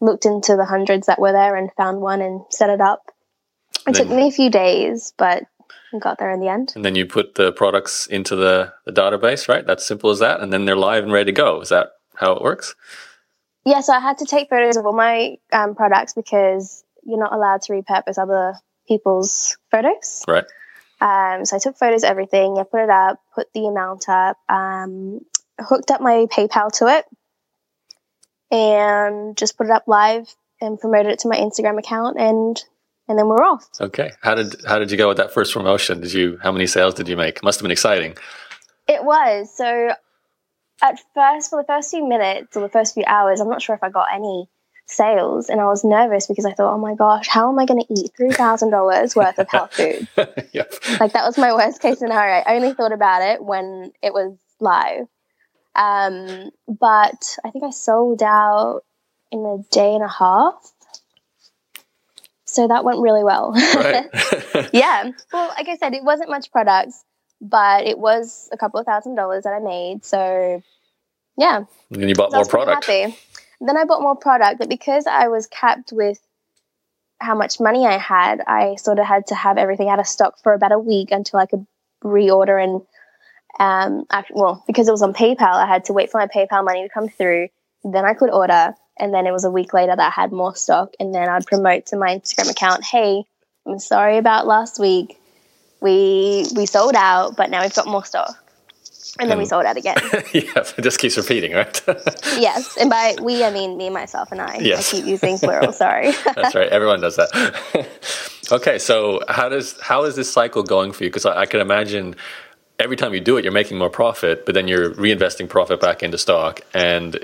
looked into the hundreds that were there and found one and set it up. It took me a few days, but got there in the end. And then you put the products into the, the database, right? That's simple as that. And then they're live and ready to go. Is that how it works? Yeah, so I had to take photos of all my um, products because you're not allowed to repurpose other people's photos. Right. Um, so I took photos of everything, I put it up, put the amount up, um, hooked up my PayPal to it, and just put it up live and promoted it to my Instagram account, and and then we're off. Okay. How did how did you go with that first promotion? Did you how many sales did you make? Must have been exciting. It was. So at first, for the first few minutes or the first few hours, I'm not sure if I got any sales and I was nervous because I thought, oh my gosh, how am I going to eat $3,000 worth of health food? yep. Like that was my worst case scenario. I only thought about it when it was live. Um, but I think I sold out in a day and a half. so that went really well. Right. yeah. Well, like I said, it wasn't much products, but it was a couple of thousand dollars that I made. So yeah. And you bought more product. Happy. Then I bought more product, but because I was capped with how much money I had, I sort of had to have everything out of stock for about a week until I could reorder and um well because it was on PayPal I had to wait for my PayPal money to come through. Then I could order and then it was a week later that I had more stock and then I'd promote to my Instagram account hey I'm sorry about last week. We we sold out but now we've got more stock and then we sold out again. yeah, it just keeps repeating, right? yes, and by we I mean me, myself, and I. Yes. I keep using plural. Sorry. That's right. Everyone does that. okay, so how does how is this cycle going for you? Because I, I can imagine every time you do it, you're making more profit, but then you're reinvesting profit back into stock. And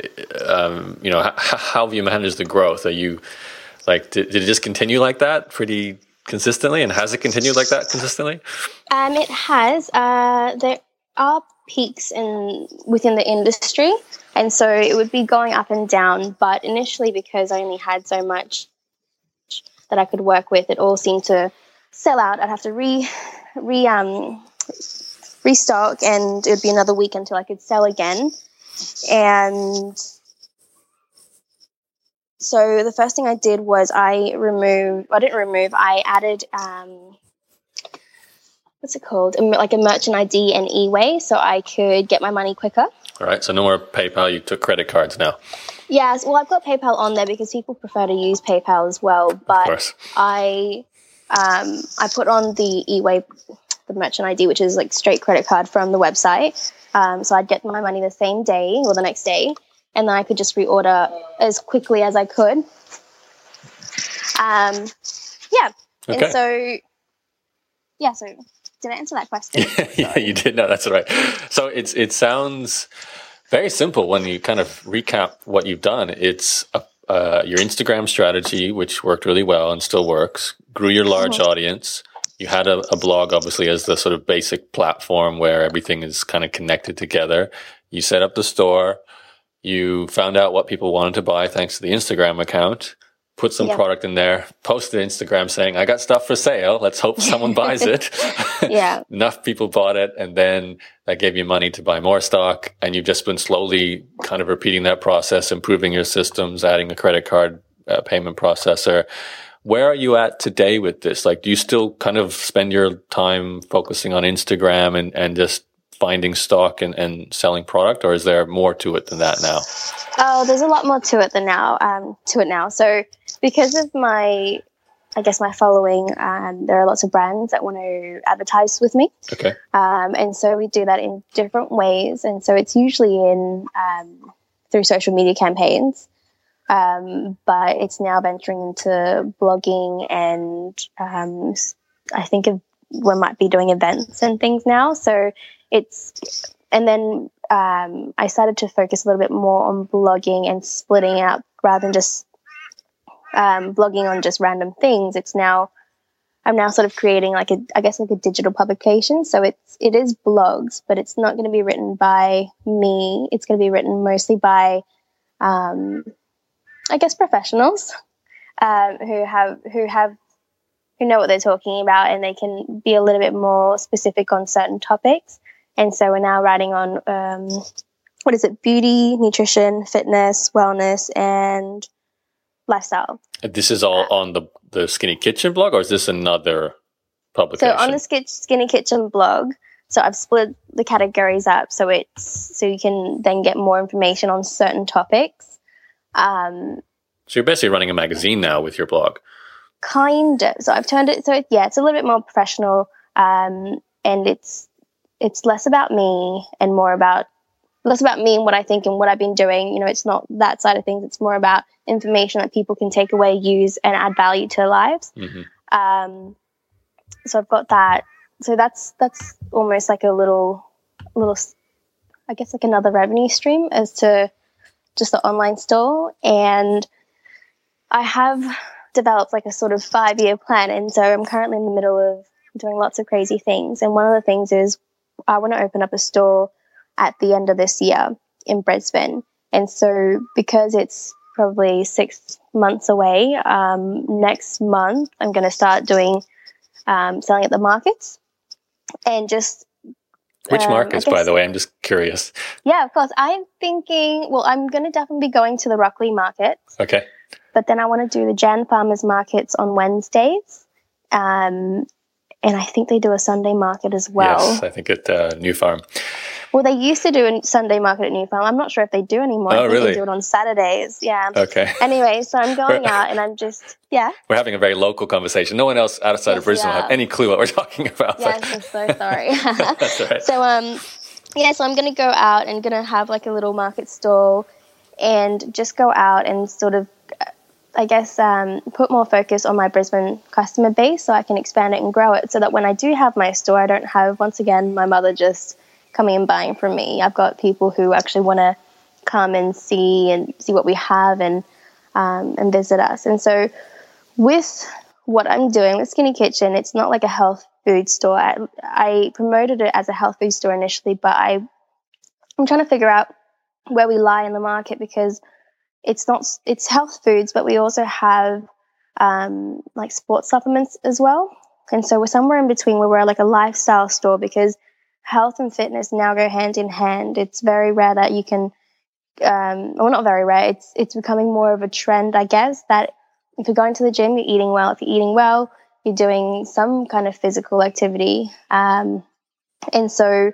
um, you know, how, how, have you managed the growth? Are you like did, did, it just continue like that pretty consistently? And has it continued like that consistently? Um, it has. Uh, there are peaks in within the industry, and so it would be going up and down. But initially, because I only had so much that I could work with, it all seemed to sell out. I'd have to re re um restock, and it would be another week until I could sell again. And so the first thing I did was I removed. I didn't remove. I added um, what's it called? Like a merchant ID and eWay, so I could get my money quicker. All right, so no more PayPal. You took credit cards now. Yes, well, I've got PayPal on there because people prefer to use PayPal as well. But I, um, I put on the eWay, the merchant ID, which is like straight credit card from the website. Um, so I'd get my money the same day or the next day, and then I could just reorder as quickly as I could. Um, yeah, okay. and so yeah, so did I answer that question? yeah, you did. No, that's right. So it's it sounds very simple when you kind of recap what you've done. It's a, uh, your Instagram strategy, which worked really well and still works, grew your large mm-hmm. audience. You had a, a blog, obviously, as the sort of basic platform where everything is kind of connected together. You set up the store. You found out what people wanted to buy thanks to the Instagram account put some yeah. product in there, post to Instagram saying, I got stuff for sale. Let's hope someone buys it. yeah. Enough people bought it. And then that gave you money to buy more stock. And you've just been slowly kind of repeating that process, improving your systems, adding a credit card uh, payment processor. Where are you at today with this? Like, do you still kind of spend your time focusing on Instagram and, and just finding stock and, and selling product, or is there more to it than that now? Oh, there's a lot more to it than now. Um, to it now. So because of my, I guess my following, um, there are lots of brands that want to advertise with me. Okay. Um, and so we do that in different ways, and so it's usually in um, through social media campaigns. Um, but it's now venturing into blogging and um, I think of, we might be doing events and things now. So it's and then um, I started to focus a little bit more on blogging and splitting up rather than just um, blogging on just random things. It's now I'm now sort of creating like a I guess like a digital publication. So it's it is blogs, but it's not going to be written by me. It's going to be written mostly by um, I guess professionals um, who have who have who know what they're talking about and they can be a little bit more specific on certain topics. And so we're now writing on um, what is it? Beauty, nutrition, fitness, wellness, and lifestyle. This is all on the the Skinny Kitchen blog, or is this another publication? So on the Skinny Kitchen blog, so I've split the categories up, so it's so you can then get more information on certain topics. Um, so you're basically running a magazine now with your blog. Kind of. So I've turned it. So it, yeah, it's a little bit more professional, um, and it's it's less about me and more about less about me and what I think and what I've been doing. You know, it's not that side of things. It's more about information that people can take away, use, and add value to their lives. Mm-hmm. Um, so I've got that. So that's that's almost like a little little, I guess, like another revenue stream as to just the online store. And I have developed like a sort of five year plan, and so I'm currently in the middle of doing lots of crazy things. And one of the things is I want to open up a store at the end of this year in Brisbane. And so because it's probably six months away. Um, next month, I'm going to start doing um, selling at the markets and just. Which um, markets, guess, by the way? I'm just curious. Yeah, of course. I'm thinking, well, I'm going to definitely be going to the Rocklea market. Okay. But then I want to do the Jan Farmers markets on Wednesdays. Um, and I think they do a Sunday market as well. Yes, I think at uh, New Farm. Well, they used to do a Sunday market at New Farm. I'm not sure if they do anymore. Oh, really? They do it on Saturdays. Yeah. Okay. Anyway, so I'm going out and I'm just yeah. We're having a very local conversation. No one else outside yes, of Brisbane will have any clue what we're talking about. Yes, I'm so sorry. That's right. So um, yeah, so I'm going to go out and going to have like a little market stall and just go out and sort of I guess, um, put more focus on my Brisbane customer base so I can expand it and grow it so that when I do have my store, I don't have, once again, my mother just coming and buying from me. I've got people who actually want to come and see and see what we have and, um, and visit us. And so with what I'm doing with Skinny Kitchen, it's not like a health food store. I, I promoted it as a health food store initially, but I, I'm trying to figure out where we lie in the market because – it's not it's health foods, but we also have um, like sports supplements as well. And so we're somewhere in between where we're like a lifestyle store because health and fitness now go hand in hand. It's very rare that you can, um, well, not very rare. It's it's becoming more of a trend, I guess, that if you're going to the gym, you're eating well. If you're eating well, you're doing some kind of physical activity. Um, and so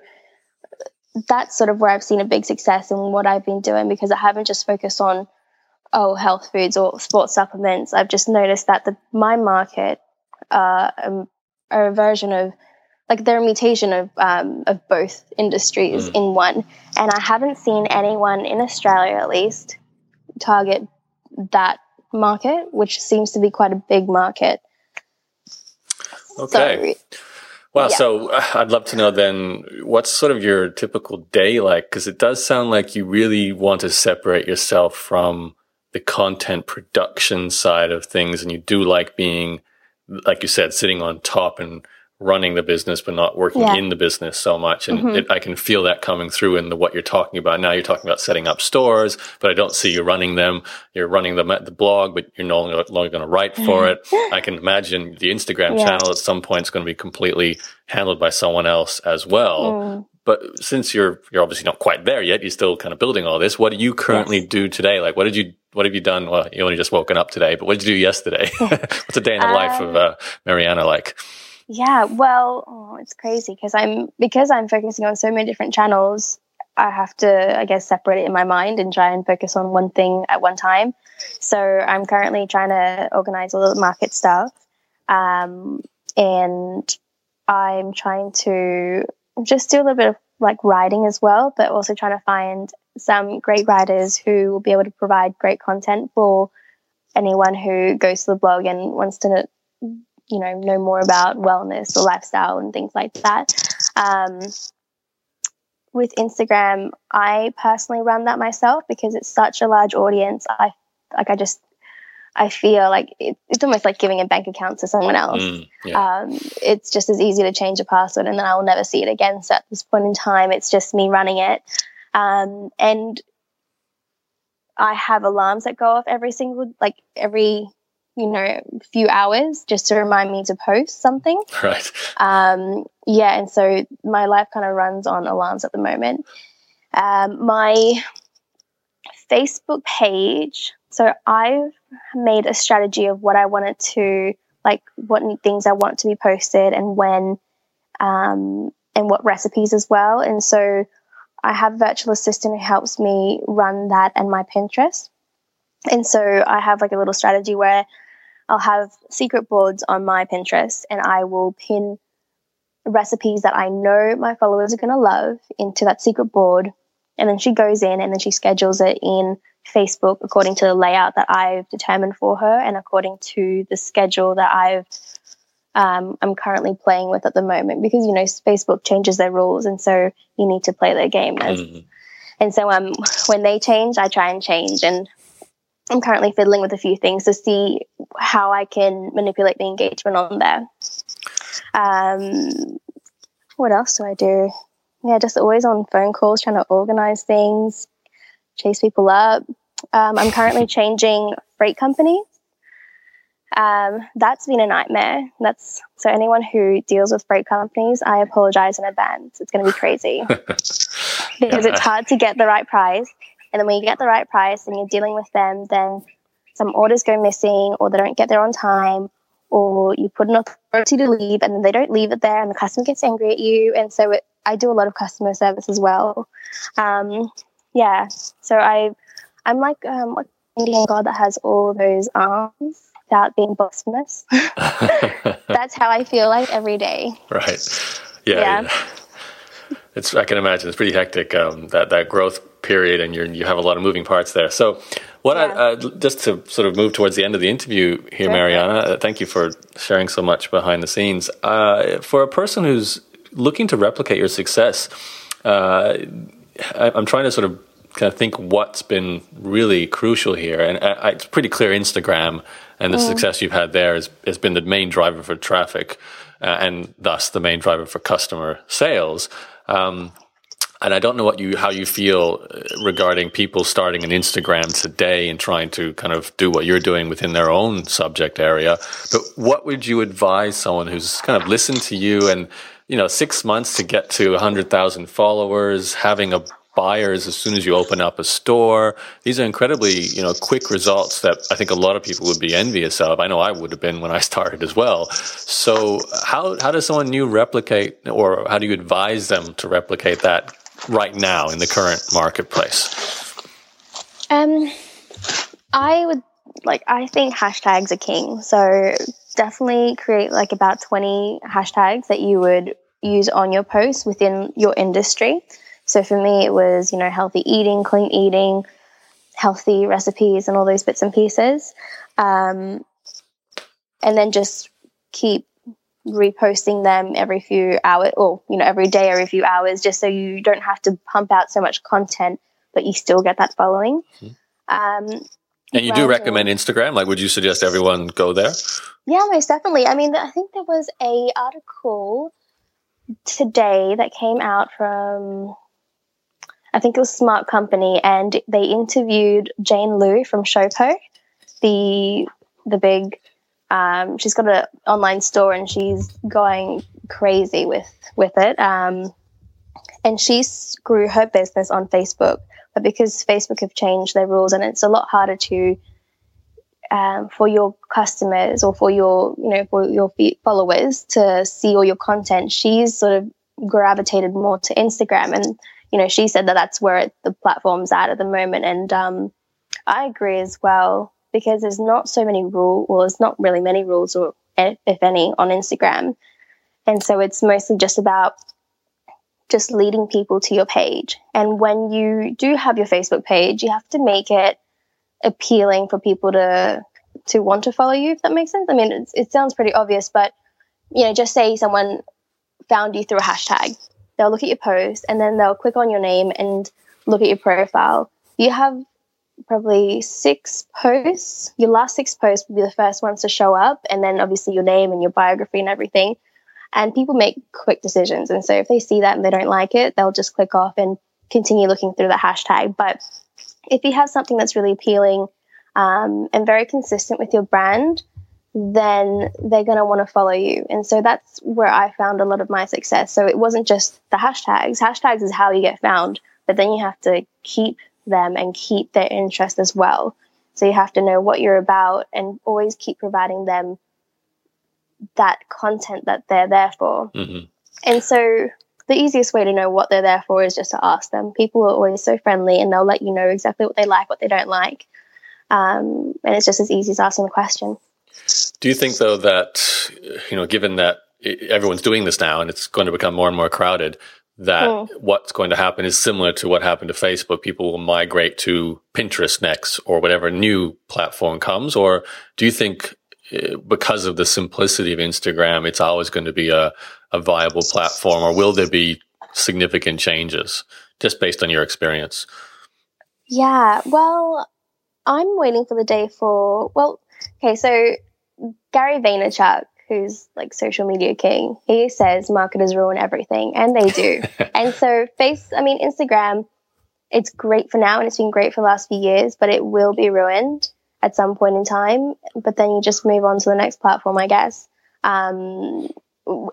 that's sort of where I've seen a big success in what I've been doing because I haven't just focused on oh, health foods or sports supplements. I've just noticed that the my market uh, um, are a version of like they're a mutation of um, of both industries mm. in one, and I haven't seen anyone in Australia at least target that market, which seems to be quite a big market. Okay. So, Wow. Yeah. So uh, I'd love to know then what's sort of your typical day like? Because it does sound like you really want to separate yourself from the content production side of things and you do like being like you said sitting on top and running the business but not working yeah. in the business so much and mm-hmm. it, i can feel that coming through in the what you're talking about now you're talking about setting up stores but i don't see you running them you're running them at the blog but you're no longer going to write for it i can imagine the instagram yeah. channel at some point is going to be completely handled by someone else as well mm. But since you're you're obviously not quite there yet you're still kind of building all this what do you currently yes. do today like what did you what have you done? Well, you only just woken up today, but what did you do yesterday? What's a day in the um, life of uh, Mariana like? Yeah, well, oh, it's crazy because I'm because I'm focusing on so many different channels. I have to, I guess, separate it in my mind and try and focus on one thing at one time. So I'm currently trying to organize all the market stuff, um, and I'm trying to just do a little bit of like writing as well, but also trying to find some great writers who will be able to provide great content for anyone who goes to the blog and wants to, you know, know more about wellness or lifestyle and things like that. Um, with Instagram, I personally run that myself because it's such a large audience. I like I just I feel like it, it's almost like giving a bank account to someone else. Mm, yeah. um, it's just as easy to change a password and then I will never see it again. So at this point in time, it's just me running it. Um, and I have alarms that go off every single, like every, you know, few hours just to remind me to post something. Right. Um, yeah. And so my life kind of runs on alarms at the moment. Um, my Facebook page. So I've made a strategy of what I wanted to, like, what things I want to be posted and when, um, and what recipes as well. And so I have a virtual assistant who helps me run that and my Pinterest. And so I have like a little strategy where I'll have secret boards on my Pinterest and I will pin recipes that I know my followers are going to love into that secret board. And then she goes in and then she schedules it in Facebook according to the layout that I've determined for her and according to the schedule that I've um, I'm currently playing with at the moment because you know Facebook changes their rules, and so you need to play their game. Mm-hmm. And so um, when they change, I try and change, and I'm currently fiddling with a few things to see how I can manipulate the engagement on there. Um, what else do I do? Yeah, just always on phone calls, trying to organize things, chase people up. Um, I'm currently changing freight company. Um, that's been a nightmare. That's so anyone who deals with freight companies, I apologize in advance. It's going to be crazy because it's hard to get the right price. And then when you get the right price and you're dealing with them, then some orders go missing or they don't get there on time or you put an authority to leave and then they don't leave it there and the customer gets angry at you. And so it, I do a lot of customer service as well. Um, yeah, so I, I'm like um, an Indian god that has all those arms without being blasphemous. That's how I feel like every day. Right. Yeah. yeah. It's I can imagine it's pretty hectic um, that that growth period, and you you have a lot of moving parts there. So, what yeah. I, uh, just to sort of move towards the end of the interview here. Mariana. Uh, thank you for sharing so much behind the scenes. Uh, for a person who's looking to replicate your success, uh, I, I'm trying to sort of kind of think what's been really crucial here, and uh, it's pretty clear Instagram and the mm. success you've had there has, has been the main driver for traffic uh, and thus the main driver for customer sales. Um, and I don't know what you how you feel uh, regarding people starting an Instagram today and trying to kind of do what you're doing within their own subject area. But what would you advise someone who's kind of listened to you and you know six months to get to hundred thousand followers, having a buyers as soon as you open up a store. These are incredibly, you know, quick results that I think a lot of people would be envious of. I know I would have been when I started as well. So how how does someone new replicate or how do you advise them to replicate that right now in the current marketplace? Um I would like I think hashtags are king. So definitely create like about 20 hashtags that you would use on your posts within your industry. So for me, it was, you know, healthy eating, clean eating, healthy recipes, and all those bits and pieces. Um, and then just keep reposting them every few hours or, you know, every day, every few hours, just so you don't have to pump out so much content, but you still get that following. Mm-hmm. Um, and you do recommend Instagram? Like, would you suggest everyone go there? Yeah, most definitely. I mean, I think there was a article today that came out from I think it was Smart Company, and they interviewed Jane Lu from Showpo, the the big. Um, she's got an online store and she's going crazy with with it. Um, and she grew her business on Facebook, but because Facebook have changed their rules and it's a lot harder to um, for your customers or for your you know for your followers to see all your content, she's sort of gravitated more to Instagram and you know, she said that that's where the platform's at at the moment. And um, I agree as well because there's not so many rules, well, there's not really many rules, or if any, on Instagram. And so it's mostly just about just leading people to your page. And when you do have your Facebook page, you have to make it appealing for people to to want to follow you. If that makes sense. I mean, it sounds pretty obvious, but you know, just say someone found you through a hashtag they'll look at your post and then they'll click on your name and look at your profile. You have probably six posts. Your last six posts will be the first ones to show up, and then obviously your name and your biography and everything. And people make quick decisions. And so if they see that and they don't like it, they'll just click off and continue looking through the hashtag. But if you have something that's really appealing um, and very consistent with your brand, then they're going to want to follow you. And so that's where I found a lot of my success. So it wasn't just the hashtags. Hashtags is how you get found, but then you have to keep them and keep their interest as well. So you have to know what you're about and always keep providing them that content that they're there for. Mm-hmm. And so the easiest way to know what they're there for is just to ask them. People are always so friendly and they'll let you know exactly what they like, what they don't like. Um, and it's just as easy as asking the question. Do you think, though, that, you know, given that everyone's doing this now and it's going to become more and more crowded, that mm. what's going to happen is similar to what happened to Facebook. People will migrate to Pinterest next or whatever new platform comes. Or do you think because of the simplicity of Instagram, it's always going to be a, a viable platform or will there be significant changes just based on your experience? Yeah, well, I'm waiting for the day for, well, okay, so Gary Vaynerchuk, who's like social media king, he says marketers ruin everything, and they do. and so, face, I mean, Instagram it's great for now and it's been great for the last few years, but it will be ruined at some point in time. But then you just move on to the next platform, I guess. Um,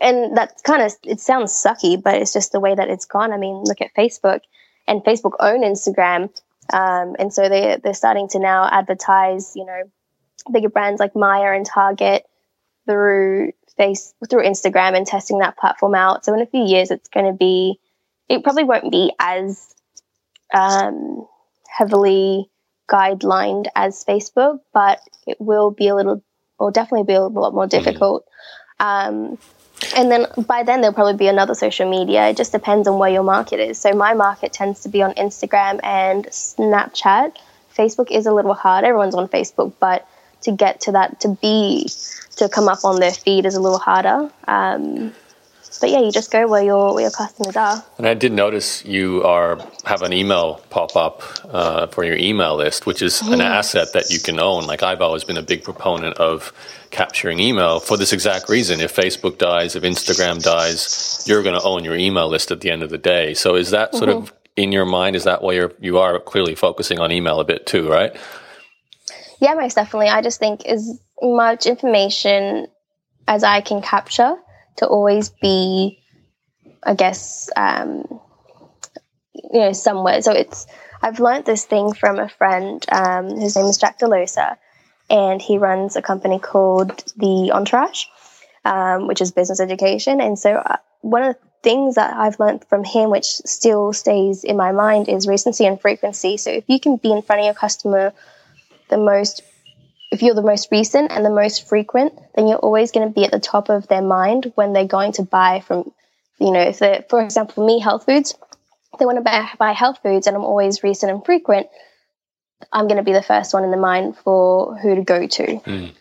and that's kind of it sounds sucky, but it's just the way that it's gone. I mean, look at Facebook, and Facebook own Instagram, um, and so they they're starting to now advertise, you know, bigger brands like Myer and Target through face through Instagram and testing that platform out. So in a few years, it's going to be, it probably won't be as um, heavily guidelined as Facebook, but it will be a little, or definitely be a lot more mm-hmm. difficult. Um, and then by then there'll probably be another social media. It just depends on where your market is. So my market tends to be on Instagram and Snapchat. Facebook is a little hard. Everyone's on Facebook, but to get to that, to be, to come up on their feed is a little harder. Um, but yeah, you just go where your where your customers are. And I did notice you are have an email pop up uh, for your email list, which is an asset that you can own. Like I've always been a big proponent of capturing email for this exact reason. If Facebook dies, if Instagram dies, you're going to own your email list at the end of the day. So is that sort mm-hmm. of in your mind? Is that why you're you are clearly focusing on email a bit too, right? Yeah, most definitely. I just think as much information as I can capture to always be, I guess, um, you know, somewhere. So it's, I've learned this thing from a friend. Um, his name is Jack Delosa, and he runs a company called The Entourage, um, which is business education. And so, uh, one of the things that I've learned from him, which still stays in my mind, is recency and frequency. So, if you can be in front of your customer the most if you're the most recent and the most frequent, then you're always going to be at the top of their mind when they're going to buy from, you know, if they're, for example, me, health foods, they want to buy, buy health foods and I'm always recent and frequent, I'm going to be the first one in the mind for who to go to. Mm.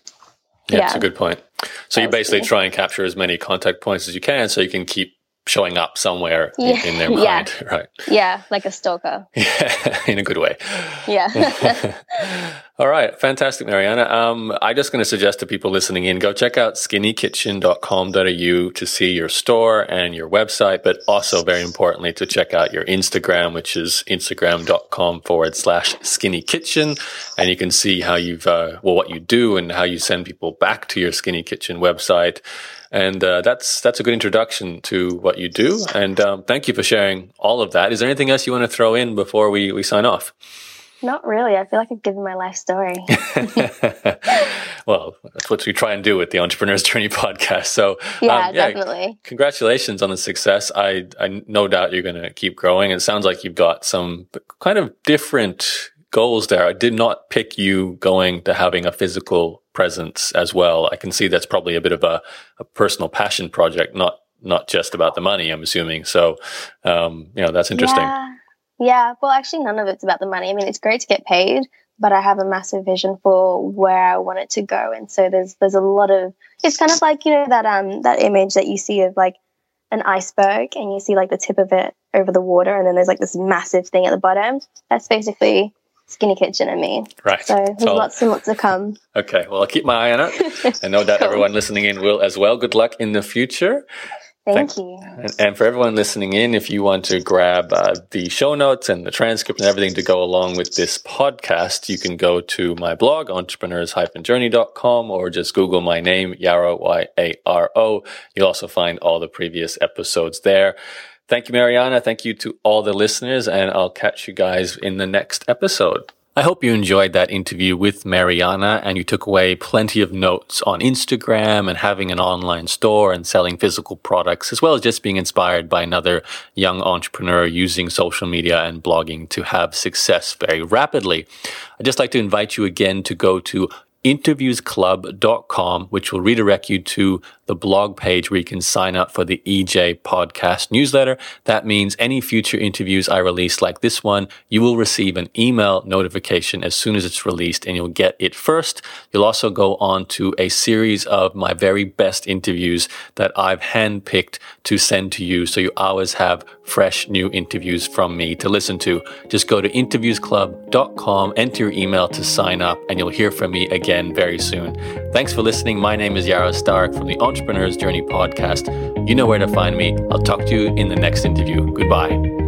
Yeah, yeah, that's a good point. So you basically try and capture as many contact points as you can so you can keep showing up somewhere yeah. in, in, their mind, yeah. right? Yeah, like a stalker. Yeah, in a good way. Yeah. All right, fantastic, Mariana. Um, I'm just going to suggest to people listening in, go check out skinnykitchen.com.au to see your store and your website, but also very importantly to check out your Instagram, which is instagram.com forward slash skinny kitchen. And you can see how you've, uh, well, what you do and how you send people back to your skinny kitchen website. And uh, that's that's a good introduction to what you do. And um, thank you for sharing all of that. Is there anything else you want to throw in before we, we sign off? Not really. I feel like I've given my life story. well, that's what we try and do with the Entrepreneur's Journey podcast. So, yeah, um, yeah definitely. Congratulations on the success. I, I no doubt you're going to keep growing. It sounds like you've got some kind of different goals there. I did not pick you going to having a physical presence as well. I can see that's probably a bit of a, a personal passion project, not not just about the money. I'm assuming. So, um, you know, that's interesting. Yeah. Yeah, well, actually, none of it's about the money. I mean, it's great to get paid, but I have a massive vision for where I want it to go, and so there's there's a lot of. It's kind of like you know that um that image that you see of like an iceberg, and you see like the tip of it over the water, and then there's like this massive thing at the bottom. That's basically Skinny Kitchen and me. Right. So there's so, lots and lots to come. Okay. Well, I'll keep my eye on it. and no doubt cool. everyone listening in will as well. Good luck in the future. Thank you. And, and, for everyone listening in, if you want to grab uh, the show notes and the transcript and everything to go along with this podcast, you can go to my blog, entrepreneurs-journey.com, or just Google my name, Yaro, Y-A-R-O. You'll also find all the previous episodes there. Thank you, Mariana. Thank you to all the listeners, and I'll catch you guys in the next episode. I hope you enjoyed that interview with Mariana and you took away plenty of notes on Instagram and having an online store and selling physical products, as well as just being inspired by another young entrepreneur using social media and blogging to have success very rapidly. I'd just like to invite you again to go to interviewsclub.com, which will redirect you to the blog page where you can sign up for the EJ podcast newsletter. That means any future interviews I release like this one, you will receive an email notification as soon as it's released and you'll get it first. You'll also go on to a series of my very best interviews that I've handpicked to send to you. So you always have fresh new interviews from me to listen to. Just go to interviewsclub.com, enter your email to sign up and you'll hear from me again very soon. Thanks for listening. My name is Yaro Starak from the Entrepreneur's Journey podcast. You know where to find me. I'll talk to you in the next interview. Goodbye.